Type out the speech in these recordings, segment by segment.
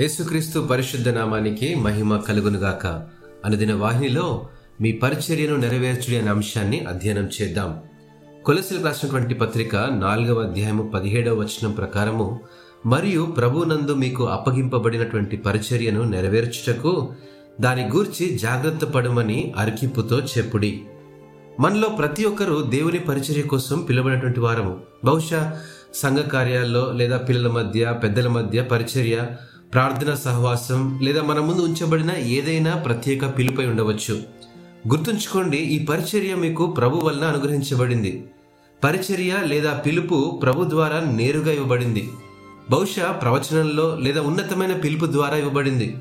యేసుక్రీస్తు పరిశుద్ధ నామానికి మహిమ కలుగునుగాక. అనుదిన వాహినిలో మీ పరిచర్యను నెరవేర్చుడి అనే అంశాన్ని అధ్యయనం చేద్దాం. కొలసిలకు రాసినటువంటి పత్రిక నాలుగవ అధ్యాయము పదిహేడవ వచనం ప్రకారము మరియు ప్రభునందు మీకు అప్పగింపబడినటువంటి పరిచర్యను నెరవేర్చుటకు దాని గూర్చి జాగ్రత్త పడమని అరికిప్పుతో చెప్పుడి. మనలో ప్రతి ఒక్కరూ దేవుని పరిచర్య కోసం పిలువబడినటువంటి వారము. బహుశా సంఘ కార్యాల్లో లేదా పిల్లల మధ్య పెద్దల మధ్య పరిచర్య ప్రార్థన సహవాసం లేదా మన ముందు ఉంచబడిన ఏదైనా ప్రత్యేక పిలుపై ఉండవచ్చు. గుర్తుంచుకోండి ఈ పరిచర్య మీకు ప్రభు వలన అనుగ్రహించబడింది. పరిచర్య లేదా పిలుపు ప్రభు ద్వారా నేరుగా ఇవ్వబడింది. బహుశా ప్రవచనంలో లేదా ఉన్నతమైన పిలుపు ద్వారా ఇవ్వబడింది.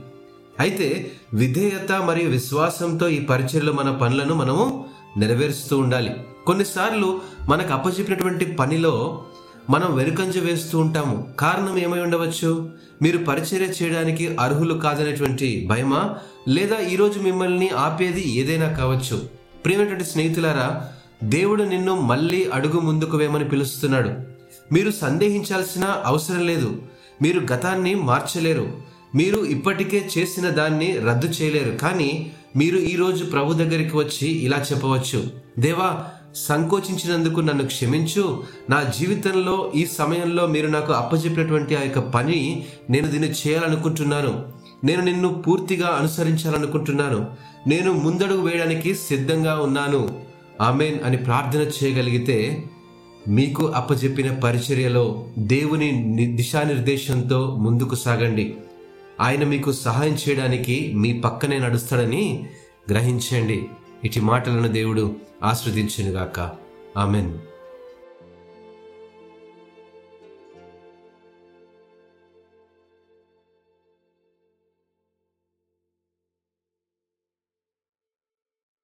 అయితే విధేయత మరియు విశ్వాసంతో ఈ పరిచర్లో మన పనులను మనము నెరవేరుస్తూ ఉండాలి. కొన్నిసార్లు మనకు అప్పచెప్పినటువంటి పనిలో మనం వెనుకంజ వేస్తూ ఉంటాము. కారణం ఏమై ఉండవచ్చు? మీరు పరిచర్య చేయడానికి అర్హులు కాదనేటువంటి భయమా? లేదా ఈరోజు మిమ్మల్ని ఆపేది ఏదైనా కావచ్చు? ప్రియమైనటువంటి స్నేహితులారా దేవుడు నిన్ను మళ్ళీ అడుగు ముందుకు వేమని పిలుస్తున్నాడు. మీరు సందేహించాల్సిన అవసరం లేదు. మీరు గతాన్ని మార్చలేరు. మీరు ఇప్పటికే చేసిన దాన్ని రద్దు చేయలేరు. కానీ మీరు ఈరోజు ప్రభు దగ్గరికి వచ్చి ఇలా చెప్పవచ్చు. దేవా సంకోచించినందుకు నన్ను క్షమించు. నా జీవితంలో ఈ సమయంలో మీరు నాకు అప్పచెప్పినటువంటి ఆ యొక్క పని నేను దీన్ని చేయాలనుకుంటున్నాను. నేను నిన్ను పూర్తిగా అనుసరించాలనుకుంటున్నాను. నేను ముందడుగు వేయడానికి సిద్ధంగా ఉన్నాను. ఆమెన్ అని ప్రార్థన చేయగలిగితే మీకు అప్పచెప్పిన పరిచర్యలో దేవుని దిశానిర్దేశంతో ముందుకు సాగండి. ఆయన మీకు సహాయం చేయడానికి మీ పక్కనే నడుస్తాడని గ్రహించండి. ఇటు మాటలను దేవుడు ఆస్వాదించునుగాక ఆమెన్.